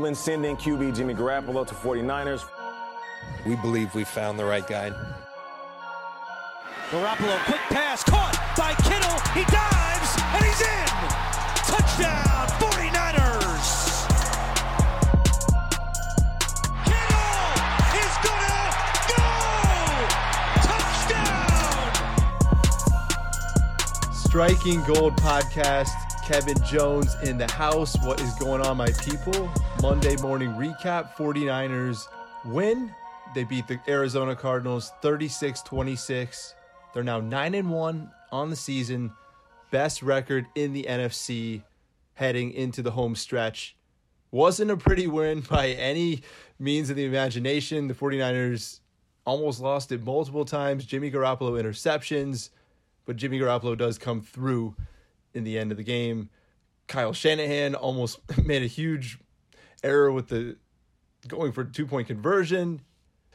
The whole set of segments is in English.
England sending QB Jimmy Garoppolo to 49ers. We believe we found the right guy. Garoppolo, quick pass, caught by Kittle. He dives, and he's in. Touchdown, 49ers. Kittle is gonna go. Touchdown. Striking Gold podcast. Kevin Jones in the house. What is going on, my people? Monday morning recap 49ers win. They beat the Arizona Cardinals 36 26. They're now 9 and 1 on the season. Best record in the NFC heading into the home stretch. Wasn't a pretty win by any means of the imagination. The 49ers almost lost it multiple times. Jimmy Garoppolo interceptions, but Jimmy Garoppolo does come through in the end of the game. Kyle Shanahan almost made a huge error with the going for two point conversion.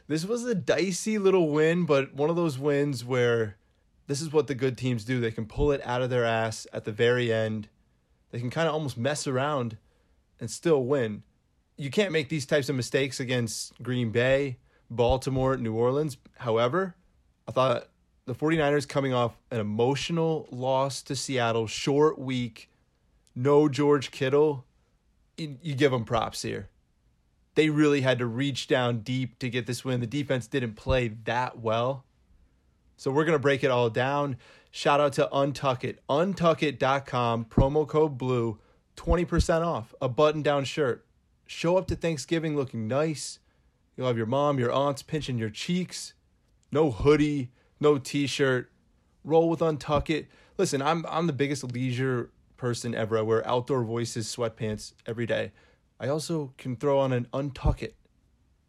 This was a dicey little win, but one of those wins where this is what the good teams do. They can pull it out of their ass at the very end. They can kind of almost mess around and still win. You can't make these types of mistakes against Green Bay, Baltimore, New Orleans. However, I thought the 49ers coming off an emotional loss to Seattle, short week, no George Kittle, you, give them props here. They really had to reach down deep to get this win. The defense didn't play that well. So we're going to break it all down. Shout out to Untuckit. Untuckit.com, promo code BLUE, 20% off a button down shirt. Show up to Thanksgiving looking nice. You'll have your mom, your aunts pinching your cheeks. No hoodie, no t-shirt. Roll with Untuckit. Listen, I'm I'm the biggest leisure person ever. I wear outdoor voices sweatpants every day. I also can throw on an Untuckit,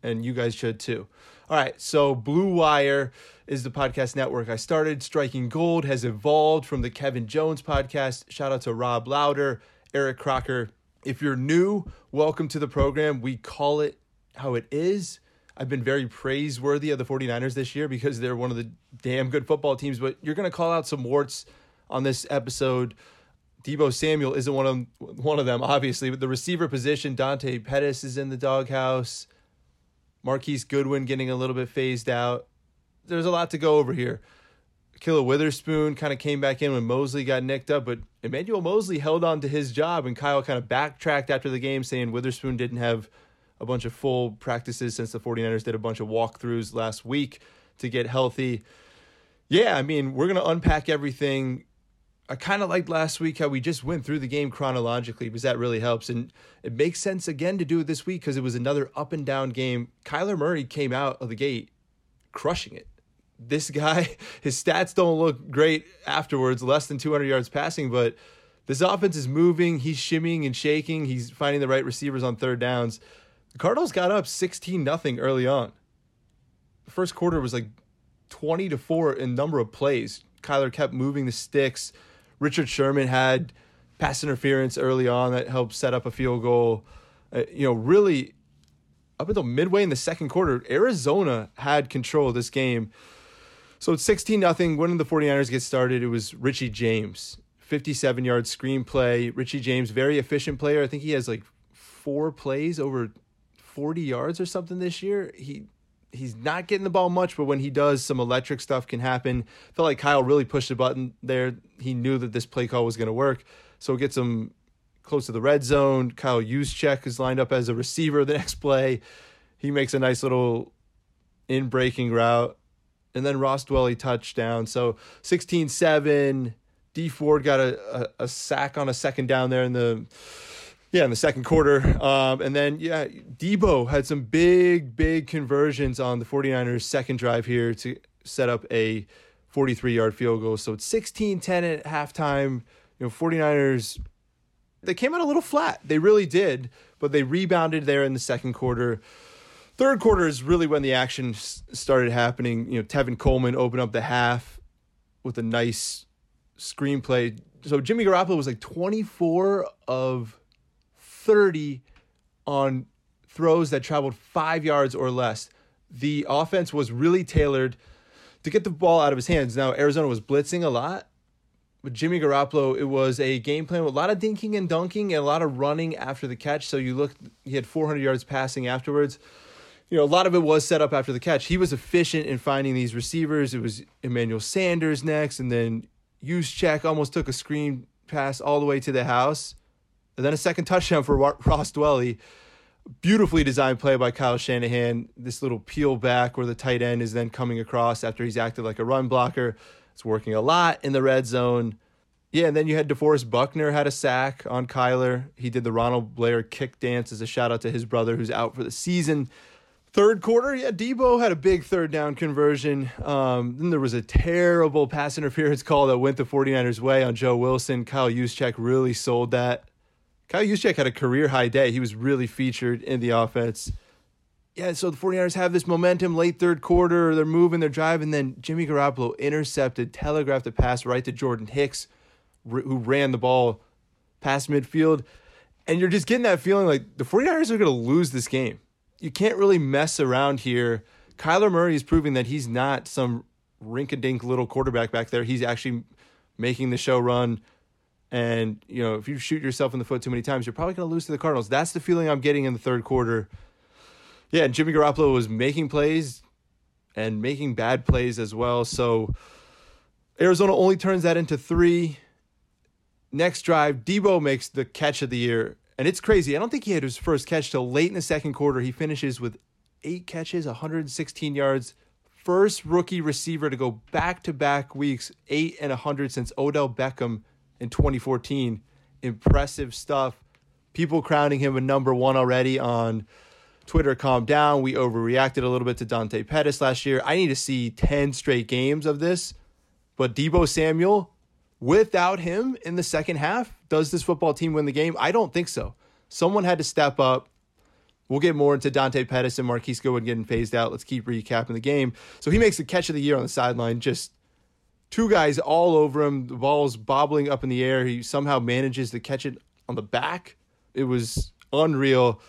and you guys should too. All right, so Blue Wire is the podcast network I started. Striking Gold has evolved from the Kevin Jones podcast. Shout out to Rob Lowder, Eric Crocker. If you're new, welcome to the program. We call it how it is. I've been very praiseworthy of the 49ers this year because they're one of the damn good football teams, but you're going to call out some warts on this episode. Deebo Samuel isn't one of them, one of them, obviously, but the receiver position, Dante Pettis is in the doghouse. Marquise Goodwin getting a little bit phased out. There's a lot to go over here. Ahkello Witherspoon kind of came back in when Moseley got nicked up, but Emmanuel Moseley held on to his job, and Kyle kind of backtracked after the game, saying Witherspoon didn't have a bunch of full practices since the 49ers did a bunch of walkthroughs last week to get healthy. Yeah, I mean, we're going to unpack everything. I kind of liked last week how we just went through the game chronologically because that really helps. And it makes sense again to do it this week because it was another up and down game. Kyler Murray came out of the gate crushing it. This guy, his stats don't look great afterwards, less than 200 yards passing, but this offense is moving. He's shimmying and shaking. He's finding the right receivers on third downs. The Cardinals got up 16 nothing early on. The first quarter was like 20 to 4 in number of plays. Kyler kept moving the sticks. Richard Sherman had pass interference early on that helped set up a field goal. Uh, you know, really up until midway in the second quarter, Arizona had control of this game. So it's 16 nothing. When did the 49ers get started, it was Richie James. 57 yard screenplay. Richie James, very efficient player. I think he has like four plays over 40 yards or something this year. He he's not getting the ball much, but when he does, some electric stuff can happen. Felt like Kyle really pushed the button there. He knew that this play call was going to work. So it gets him close to the red zone. Kyle Juszczyk is lined up as a receiver the next play. He makes a nice little in breaking route. And then Ross Dwelley touchdown. So 16 7. Dee Ford got a, a, a, sack on a second down there in the yeah in the second quarter. Um, and then yeah, Deebo had some big, big conversions on the 49ers second drive here to set up a 43 yard field goal. So it's 16 10 at halftime. You know, 49ers they came out a little flat. They really did, but they rebounded there in the second quarter. Third quarter is really when the action started happening. You know, Tevin Coleman opened up the half with a nice screenplay. So Jimmy Garoppolo was like 24 of 30 on throws that traveled five yards or less. The offense was really tailored to get the ball out of his hands. Now, Arizona was blitzing a lot, with Jimmy Garoppolo, it was a game plan with a lot of dinking and dunking and a lot of running after the catch. So you look, he had 400 yards passing afterwards. You know, a lot of it was set up after the catch. He was efficient in finding these receivers. It was Emmanuel Sanders next, and then Juszczyk almost took a screen pass all the way to the house. And then a second touchdown for Ross Dwelley. Beautifully designed play by Kyle Shanahan. This little peel back where the tight end is then coming across after he's acted like a run blocker. It's working a lot in the red zone. Yeah, and then you had DeForest Buckner had a sack on Kyler. He did the Ronald Blair kick dance as a shout out to his brother who's out for the season. Third quarter, yeah, Deebo had a big third down conversion. Um, then there was a terrible pass interference call that went the 49ers' way on Joe Wilson. Kyle Juszczyk really sold that. Kyle Juszczyk had a career high day. He was really featured in the offense yeah, so the 49ers have this momentum late third quarter. They're moving, they're driving. Then Jimmy Garoppolo intercepted, telegraphed a pass right to Jordan Hicks, who ran the ball past midfield. And you're just getting that feeling like the 49ers are going to lose this game. You can't really mess around here. Kyler Murray is proving that he's not some rink a dink little quarterback back there. He's actually making the show run. And, you know, if you shoot yourself in the foot too many times, you're probably going to lose to the Cardinals. That's the feeling I'm getting in the third quarter. Yeah, and Jimmy Garoppolo was making plays and making bad plays as well. So Arizona only turns that into three. Next drive, Deebo makes the catch of the year. And it's crazy. I don't think he had his first catch till late in the second quarter. He finishes with eight catches, 116 yards. First rookie receiver to go back to back weeks, eight and 100 since Odell Beckham in 2014. Impressive stuff. People crowning him a number one already on Twitter Calm down. We overreacted a little bit to Dante Pettis last year. I need to see 10 straight games of this. But Deebo Samuel, without him in the second half, does this football team win the game? I don't think so. Someone had to step up. We'll get more into Dante Pettis and Marquise Goodwin getting phased out. Let's keep recapping the game. So he makes the catch of the year on the sideline. Just two guys all over him. The ball's bobbling up in the air. He somehow manages to catch it on the back. It was unreal.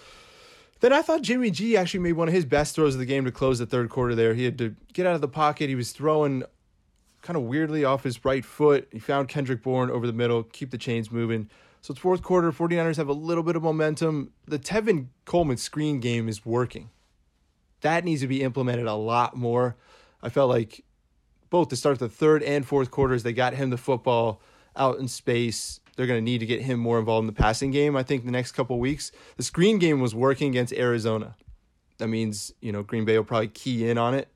Then I thought Jimmy G actually made one of his best throws of the game to close the third quarter there. He had to get out of the pocket. He was throwing kind of weirdly off his right foot. He found Kendrick Bourne over the middle, keep the chains moving. So it's fourth quarter, 49ers have a little bit of momentum. The Tevin Coleman screen game is working. That needs to be implemented a lot more. I felt like both to start the third and fourth quarters, they got him the football out in space they're going to need to get him more involved in the passing game. I think the next couple weeks, the screen game was working against Arizona. That means you know Green Bay will probably key in on it.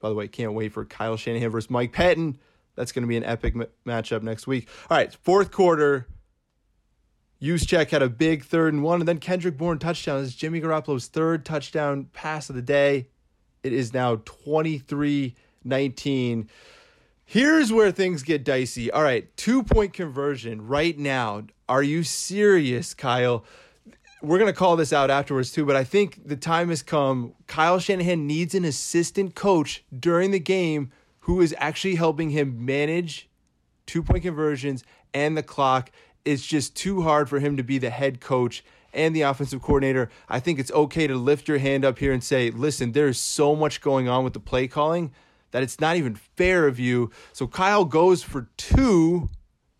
By the way, can't wait for Kyle Shanahan versus Mike Pettine. That's going to be an epic m- matchup next week. All right, fourth quarter. Juszczyk had a big third and one, and then Kendrick Bourne touchdown. This is Jimmy Garoppolo's third touchdown pass of the day. It is now 23 19. Here's where things get dicey. All right, two point conversion right now. Are you serious, Kyle? We're going to call this out afterwards too, but I think the time has come. Kyle Shanahan needs an assistant coach during the game who is actually helping him manage two point conversions and the clock. It's just too hard for him to be the head coach and the offensive coordinator. I think it's okay to lift your hand up here and say, listen, there's so much going on with the play calling that it's not even fair of you. So Kyle goes for two.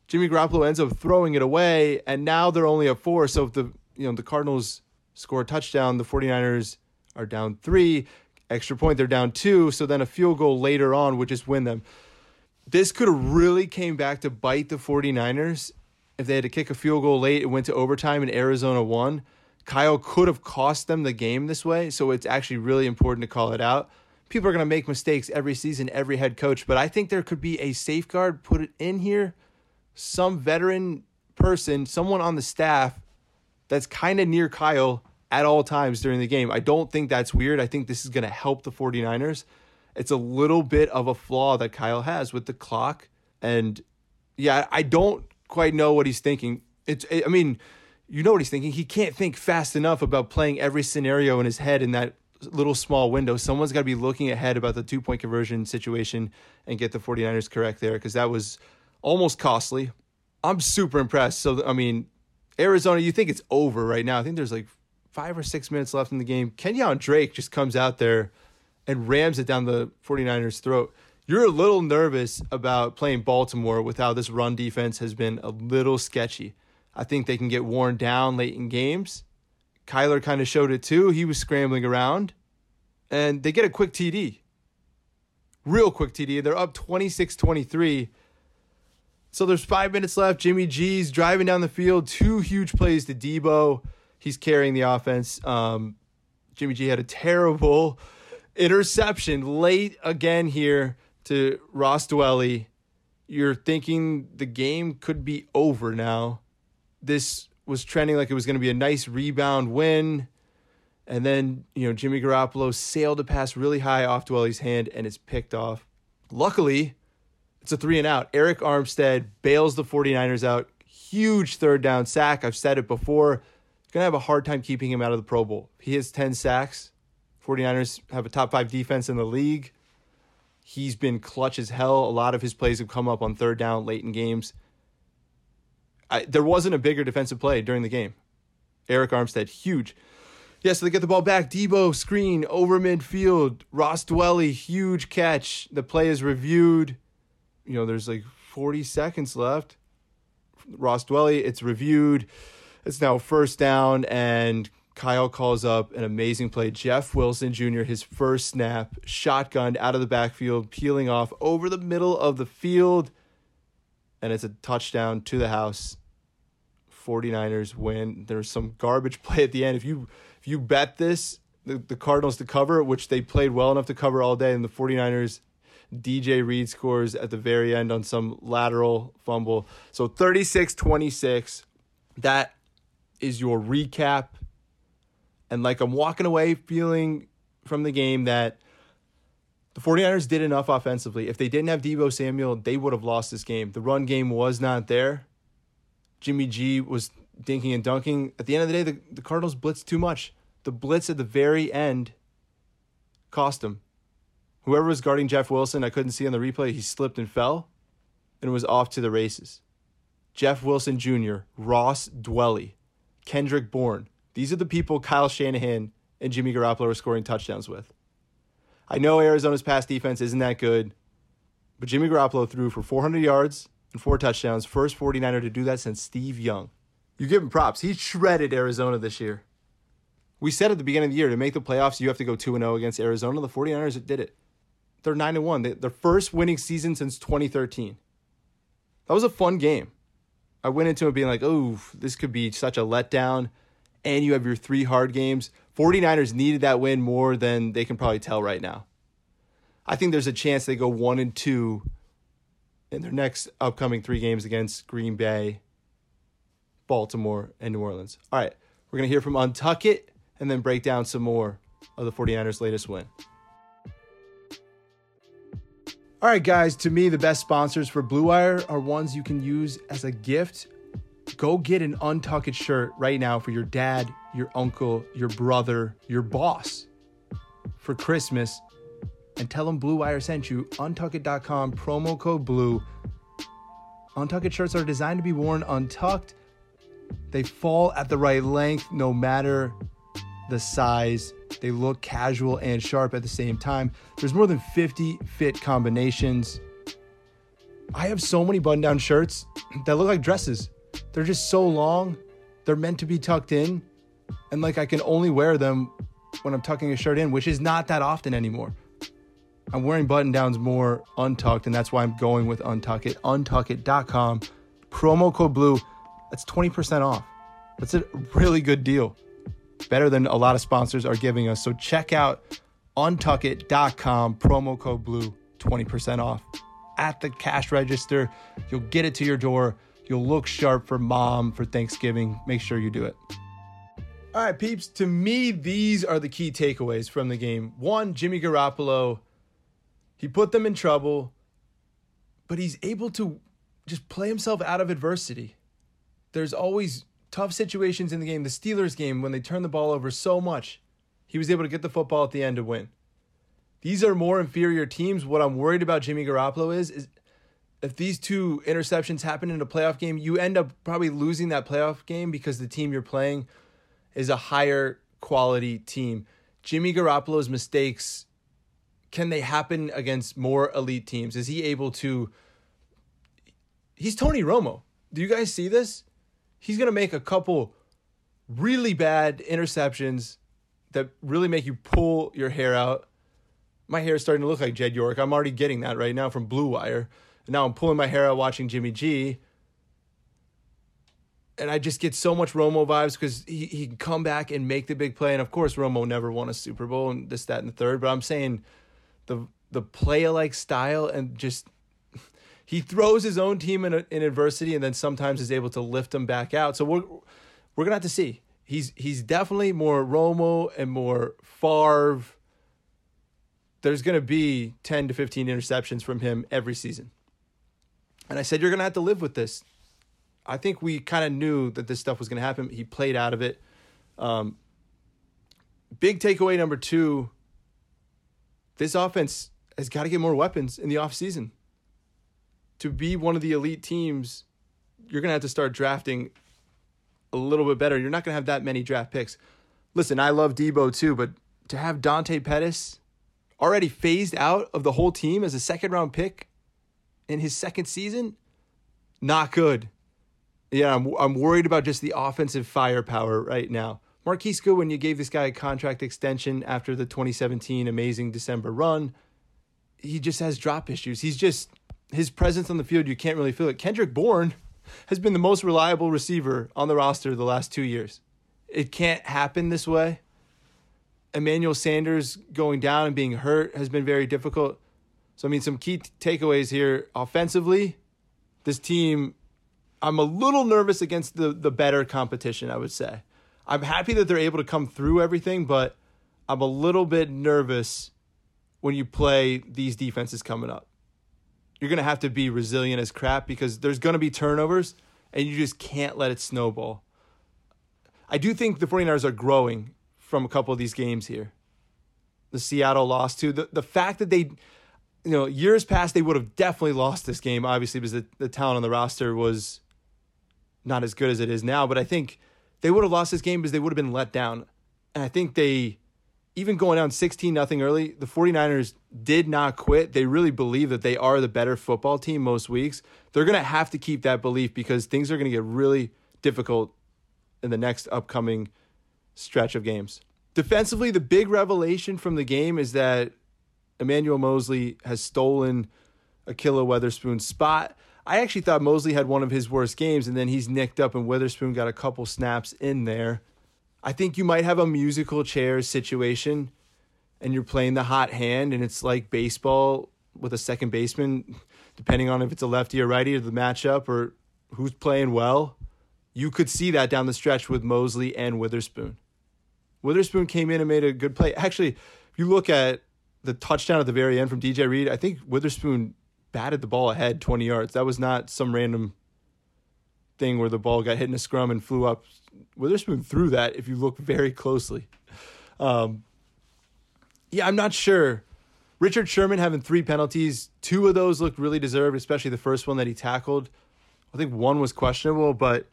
Jimmy Garoppolo ends up throwing it away, and now they're only at four. So if the you know the Cardinals score a touchdown, the 49ers are down three. Extra point, they're down two. So then a field goal later on would just win them. This could have really came back to bite the 49ers if they had to kick a field goal late. It went to overtime and Arizona won. Kyle could have cost them the game this way. So it's actually really important to call it out people are going to make mistakes every season, every head coach, but I think there could be a safeguard put it in here. Some veteran person, someone on the staff that's kind of near Kyle at all times during the game. I don't think that's weird. I think this is going to help the 49ers. It's a little bit of a flaw that Kyle has with the clock. And yeah, I don't quite know what he's thinking. It's, I mean, you know what he's thinking. He can't think fast enough about playing every scenario in his head in that little small window. Someone's got to be looking ahead about the two point conversion situation and get the 49ers correct there because that was almost costly. I'm super impressed. So, I mean, Arizona, you think it's over right now. I think there's like five or six minutes left in the game. Kenyan Drake just comes out there and rams it down the 49ers' throat. You're a little nervous about playing Baltimore with how this run defense has been a little sketchy. I think they can get worn down late in games. Kyler kind of showed it too. He was scrambling around, and they get a quick TD. Real quick TD. They're up 26 23. So there's five minutes left. Jimmy G's driving down the field. Two huge plays to Deebo. He's carrying the offense. Um, Jimmy G had a terrible interception late again here to Ross Dwelley. You're thinking the game could be over now. This was trending like it was going to be a nice rebound win. And then, you know, Jimmy Garoppolo sailed a pass really high off Dwelley's hand and it's picked off. Luckily, it's a three and out. Arik Armstead bails the 49ers out. Huge third down sack. I've said it before. Going to have a hard time keeping him out of the Pro Bowl. He has 10 sacks. 49ers have a top five defense in the league. He's been clutch as hell. A lot of his plays have come up on third down late in games. I, there wasn't a bigger defensive play during the game. Arik Armstead, huge. Yeah, so they get the ball back. Deebo screen over midfield. Ross Dwelley, huge catch. The play is reviewed. You know, there's like 40 seconds left. Ross Dwelley, it's reviewed. It's now first down, and Kyle calls up an amazing play. Jeff Wilson Jr., his first snap, shotgunned out of the backfield, peeling off over the middle of the field and it's a touchdown to the house. 49ers win. There's some garbage play at the end. If you if you bet this, the, the Cardinals to cover, which they played well enough to cover all day, and the 49ers DJ Reed scores at the very end on some lateral fumble. So 36-26. That is your recap. And like I'm walking away feeling from the game that the 49ers did enough offensively. If they didn't have Deebo Samuel, they would have lost this game. The run game was not there. Jimmy G was dinking and dunking. At the end of the day, the, the Cardinals blitzed too much. The blitz at the very end cost them. Whoever was guarding Jeff Wilson, I couldn't see on the replay, he slipped and fell and was off to the races. Jeff Wilson Jr., Ross Dwelley, Kendrick Bourne. These are the people Kyle Shanahan and Jimmy Garoppolo are scoring touchdowns with. I know Arizona's pass defense isn't that good, but Jimmy Garoppolo threw for 400 yards and four touchdowns. First 49er to do that since Steve Young. You give him props. He shredded Arizona this year. We said at the beginning of the year to make the playoffs, you have to go 2 0 against Arizona. The 49ers did it. They're 9 1. Their first winning season since 2013. That was a fun game. I went into it being like, oh, this could be such a letdown. And you have your three hard games. 49ers needed that win more than they can probably tell right now. I think there's a chance they go one and two in their next upcoming three games against Green Bay, Baltimore, and New Orleans. All right, we're going to hear from Untuckit and then break down some more of the 49ers' latest win. All right, guys, to me, the best sponsors for Blue Wire are ones you can use as a gift. Go get an Untuckit shirt right now for your dad, your uncle, your brother, your boss for Christmas and tell them Blue Wire sent you. Untuckit.com, promo code BLUE. Untuckit shirts are designed to be worn untucked. They fall at the right length no matter the size. They look casual and sharp at the same time. There's more than 50 fit combinations. I have so many button down shirts that look like dresses. They're just so long. They're meant to be tucked in. And like I can only wear them when I'm tucking a shirt in, which is not that often anymore. I'm wearing button downs more untucked, and that's why I'm going with Untuck Untuckit. Untuckit.com. Promo code BLUE. That's 20% off. That's a really good deal. Better than a lot of sponsors are giving us. So check out untuckit.com, promo code BLUE, 20% off. At the cash register, you'll get it to your door. You'll look sharp for mom for Thanksgiving. Make sure you do it. All right, peeps, to me, these are the key takeaways from the game. One, Jimmy Garoppolo he put them in trouble, but he's able to just play himself out of adversity. There's always tough situations in the game. The Steelers game, when they turn the ball over so much, he was able to get the football at the end to win. These are more inferior teams. What I'm worried about Jimmy Garoppolo is, is if these two interceptions happen in a playoff game, you end up probably losing that playoff game because the team you're playing is a higher quality team. Jimmy Garoppolo's mistakes can they happen against more elite teams? Is he able to? He's Tony Romo. Do you guys see this? He's going to make a couple really bad interceptions that really make you pull your hair out. My hair is starting to look like Jed York. I'm already getting that right now from Blue Wire. And now I'm pulling my hair out watching Jimmy G. And I just get so much Romo vibes because he, he can come back and make the big play. And of course, Romo never won a Super Bowl and this, that, and the third. But I'm saying the the play alike style and just he throws his own team in, in adversity and then sometimes is able to lift them back out. So we're we're gonna have to see. He's he's definitely more Romo and more Favre. There's gonna be ten to fifteen interceptions from him every season. And I said you're gonna have to live with this. I think we kind of knew that this stuff was gonna happen. He played out of it. Um, big takeaway number two this offense has got to get more weapons in the offseason. To be one of the elite teams, you're going to have to start drafting a little bit better. You're not going to have that many draft picks. Listen, I love Deebo too, but to have Dante Pettis already phased out of the whole team as a second round pick in his second season, not good. Yeah, I'm, I'm worried about just the offensive firepower right now. Marquise Goodwin, you gave this guy a contract extension after the 2017 amazing December run. He just has drop issues. He's just his presence on the field, you can't really feel it. Kendrick Bourne has been the most reliable receiver on the roster the last two years. It can't happen this way. Emmanuel Sanders going down and being hurt has been very difficult. So, I mean, some key t- takeaways here. Offensively, this team, I'm a little nervous against the, the better competition, I would say. I'm happy that they're able to come through everything, but I'm a little bit nervous when you play these defenses coming up. You're going to have to be resilient as crap because there's going to be turnovers and you just can't let it snowball. I do think the 49ers are growing from a couple of these games here. The Seattle loss to the, the fact that they, you know, years past they would have definitely lost this game, obviously, because the, the talent on the roster was not as good as it is now. But I think they would have lost this game because they would have been let down. And I think they, even going down 16 nothing early, the 49ers did not quit. They really believe that they are the better football team most weeks. They're going to have to keep that belief because things are going to get really difficult in the next upcoming stretch of games. Defensively, the big revelation from the game is that Emmanuel Moseley has stolen Ahkello Witherspoon's spot. I actually thought Moseley had one of his worst games, and then he's nicked up, and Witherspoon got a couple snaps in there. I think you might have a musical chairs situation, and you're playing the hot hand, and it's like baseball with a second baseman, depending on if it's a lefty or righty or the matchup or who's playing well. You could see that down the stretch with Moseley and Witherspoon. Witherspoon came in and made a good play. Actually, if you look at the touchdown at the very end from DJ Reed, I think Witherspoon batted the ball ahead 20 yards. That was not some random thing where the ball got hit in a scrum and flew up. Witherspoon threw that if you look very closely. Um, yeah, I'm not sure. Richard Sherman having three penalties, two of those looked really deserved, especially the first one that he tackled. I think one was questionable, but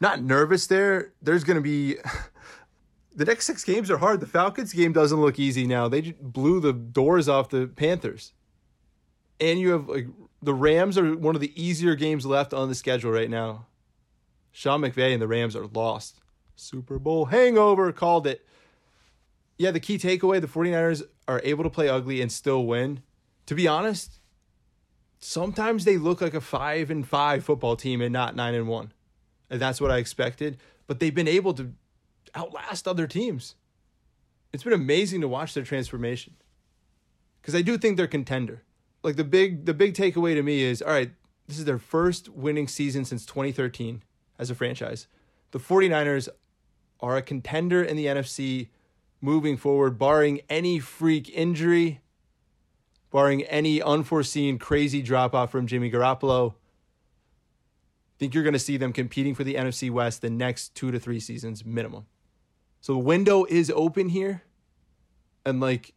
not nervous there. There's going to be the next six games are hard. The Falcons game doesn't look easy now. They blew the doors off the Panthers. And you have like the Rams are one of the easier games left on the schedule right now. Sean McVay and the Rams are lost. Super Bowl hangover called it. Yeah, the key takeaway the 49ers are able to play ugly and still win. To be honest, sometimes they look like a 5 and 5 football team and not 9 and 1. And that's what I expected, but they've been able to outlast other teams. It's been amazing to watch their transformation. Cuz I do think they're contender. Like the big the big takeaway to me is all right, this is their first winning season since 2013 as a franchise. The 49ers are a contender in the NFC moving forward, barring any freak injury, barring any unforeseen crazy drop off from Jimmy Garoppolo. I think you're going to see them competing for the NFC West the next two to three seasons minimum. So the window is open here. And like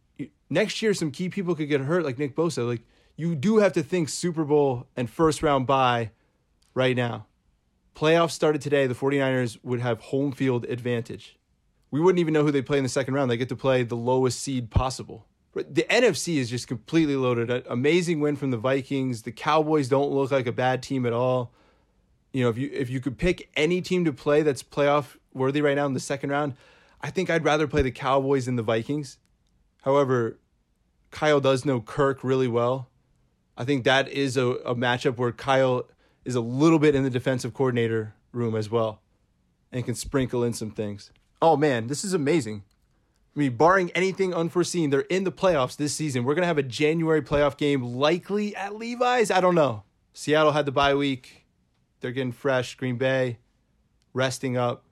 next year, some key people could get hurt, like Nick Bosa. Like you do have to think Super Bowl and first round bye right now. Playoffs started today. The 49ers would have home field advantage. We wouldn't even know who they play in the second round. They get to play the lowest seed possible. The NFC is just completely loaded. An amazing win from the Vikings. The Cowboys don't look like a bad team at all. You know, if you if you could pick any team to play that's playoff worthy right now in the second round, I think I'd rather play the Cowboys than the Vikings. However, Kyle does know Kirk really well. I think that is a, a matchup where Kyle is a little bit in the defensive coordinator room as well and can sprinkle in some things. Oh man, this is amazing. I mean, barring anything unforeseen, they're in the playoffs this season. We're going to have a January playoff game, likely at Levi's. I don't know. Seattle had the bye week. They're getting fresh. Green Bay resting up.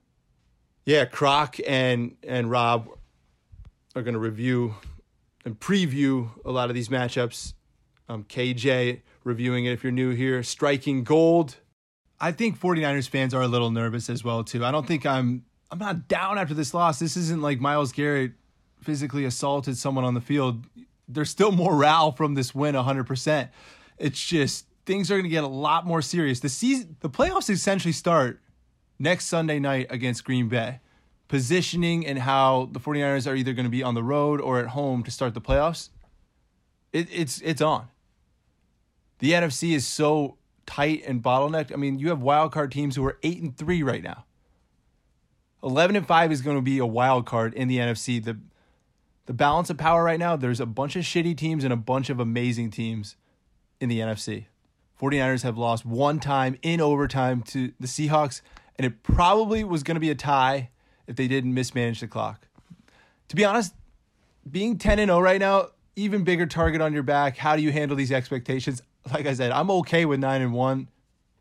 Yeah, Croc and and Rob are going to review and preview a lot of these matchups. Um, KJ reviewing it if you're new here. Striking gold. I think 49ers fans are a little nervous as well too. I don't think I'm I'm not down after this loss. This isn't like Myles Garrett physically assaulted someone on the field. There's still morale from this win 100%. It's just things are going to get a lot more serious. The season the playoffs essentially start next Sunday night against Green Bay. Positioning and how the 49ers are either going to be on the road or at home to start the playoffs. It, it's it's on. The NFC is so tight and bottlenecked. I mean, you have wild card teams who are 8 and 3 right now. 11 and 5 is going to be a wild card in the NFC. The the balance of power right now, there's a bunch of shitty teams and a bunch of amazing teams in the NFC. 49ers have lost one time in overtime to the Seahawks, and it probably was going to be a tie if they didn't mismanage the clock. To be honest, being 10 and 0 right now, even bigger target on your back. How do you handle these expectations? Like I said, I'm okay with 9 and 1.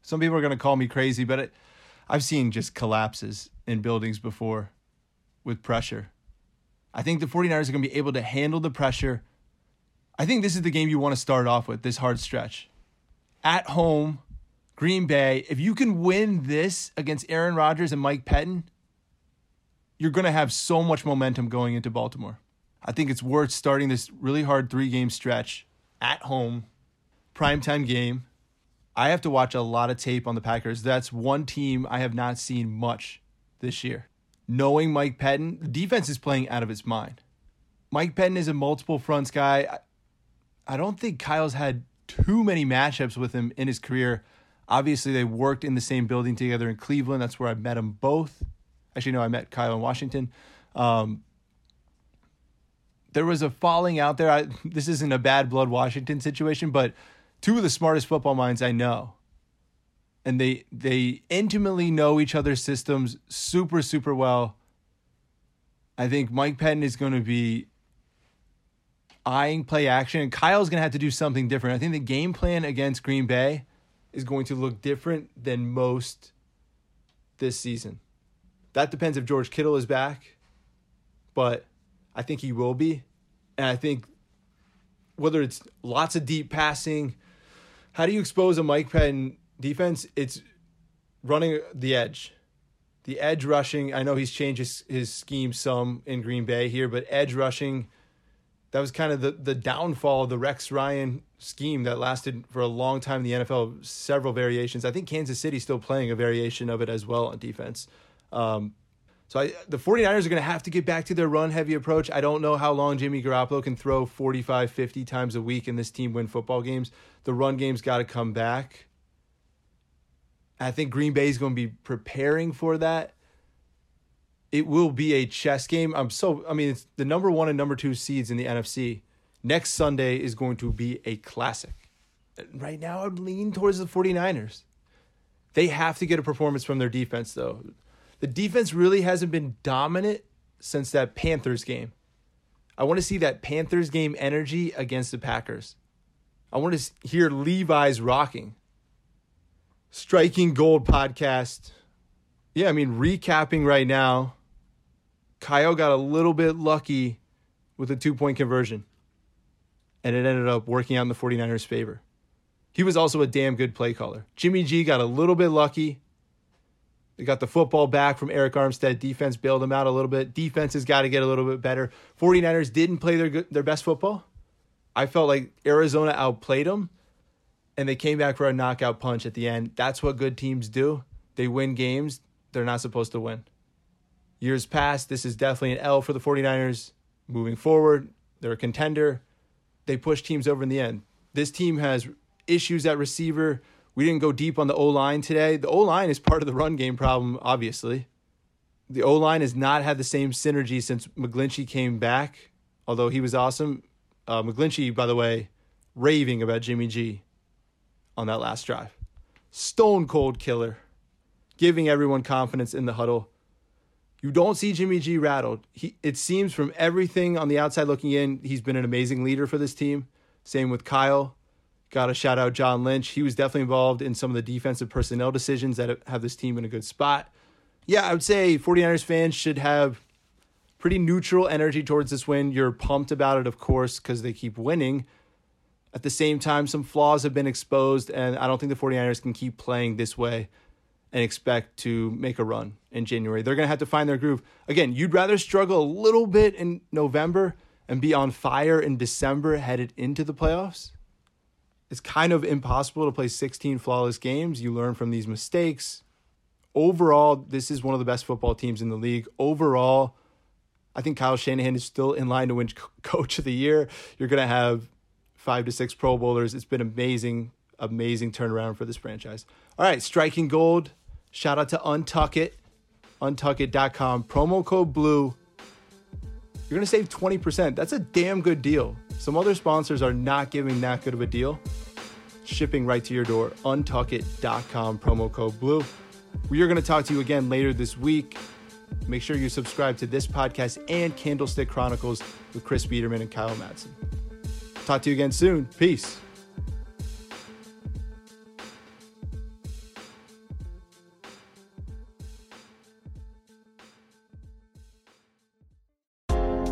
Some people are going to call me crazy, but it, I've seen just collapses in buildings before with pressure. I think the 49ers are going to be able to handle the pressure. I think this is the game you want to start off with, this hard stretch. At home, Green Bay, if you can win this against Aaron Rodgers and Mike Pettine, you're going to have so much momentum going into Baltimore. I think it's worth starting this really hard three game stretch at home, primetime game. I have to watch a lot of tape on the Packers. That's one team I have not seen much this year. Knowing Mike Pettine, the defense is playing out of its mind. Mike Pettine is a multiple fronts guy. I don't think Kyle's had too many matchups with him in his career. Obviously, they worked in the same building together in Cleveland. That's where I met them both. Actually, no, I met Kyle in Washington. Um, there was a falling out there. I, this isn't a bad blood Washington situation, but two of the smartest football minds I know and they they intimately know each other's systems super super well. I think Mike Pettine is going to be eyeing play action, and Kyle's going to have to do something different. I think the game plan against Green Bay is going to look different than most this season. That depends if George Kittle is back, but I think he will be. And I think whether it's lots of deep passing, how do you expose a Mike Pettine defense? It's running the edge. The edge rushing, I know he's changed his, his scheme some in Green Bay here, but edge rushing, that was kind of the, the downfall of the Rex Ryan scheme that lasted for a long time in the NFL, several variations. I think Kansas City's still playing a variation of it as well on defense. Um, so I, the 49ers are going to have to get back to their run heavy approach. I don't know how long Jimmy Garoppolo can throw 45, 50 times a week and this team win football games. The run game's got to come back. I think Green Bay is going to be preparing for that. It will be a chess game. I'm so, I mean, it's the number one and number two seeds in the NFC. Next Sunday is going to be a classic. Right now, I'm leaning towards the 49ers. They have to get a performance from their defense, though. The defense really hasn't been dominant since that Panthers game. I want to see that Panthers game energy against the Packers. I want to hear Levi's rocking. Striking Gold podcast. Yeah, I mean, recapping right now, Kyle got a little bit lucky with a two point conversion, and it ended up working out in the 49ers' favor. He was also a damn good play caller. Jimmy G got a little bit lucky. They got the football back from Arik Armstead. Defense bailed them out a little bit. Defense has got to get a little bit better. 49ers didn't play their their best football. I felt like Arizona outplayed them and they came back for a knockout punch at the end. That's what good teams do. They win games they're not supposed to win. Years past, this is definitely an L for the 49ers. Moving forward, they're a contender. They push teams over in the end. This team has issues at receiver. We didn't go deep on the O line today. The O line is part of the run game problem, obviously. The O line has not had the same synergy since McGlinchey came back, although he was awesome. Uh, McGlinchey, by the way, raving about Jimmy G on that last drive. Stone cold killer, giving everyone confidence in the huddle. You don't see Jimmy G rattled. He, it seems from everything on the outside looking in, he's been an amazing leader for this team. Same with Kyle. Got to shout out John Lynch. He was definitely involved in some of the defensive personnel decisions that have this team in a good spot. Yeah, I would say 49ers fans should have pretty neutral energy towards this win. You're pumped about it, of course, because they keep winning. At the same time, some flaws have been exposed, and I don't think the 49ers can keep playing this way and expect to make a run in January. They're going to have to find their groove. Again, you'd rather struggle a little bit in November and be on fire in December headed into the playoffs. It's kind of impossible to play 16 flawless games. You learn from these mistakes. Overall, this is one of the best football teams in the league. Overall, I think Kyle Shanahan is still in line to win coach of the year. You're going to have five to six Pro Bowlers. It's been amazing, amazing turnaround for this franchise. All right, striking gold. Shout out to Untuckit, untuckit.com. Promo code BLUE. You're going to save 20%. That's a damn good deal. Some other sponsors are not giving that good of a deal. Shipping right to your door. Untuckit.com, promo code BLUE. We are going to talk to you again later this week. Make sure you subscribe to this podcast and Candlestick Chronicles with Chris Biderman and Kyle Madson. Talk to you again soon. Peace.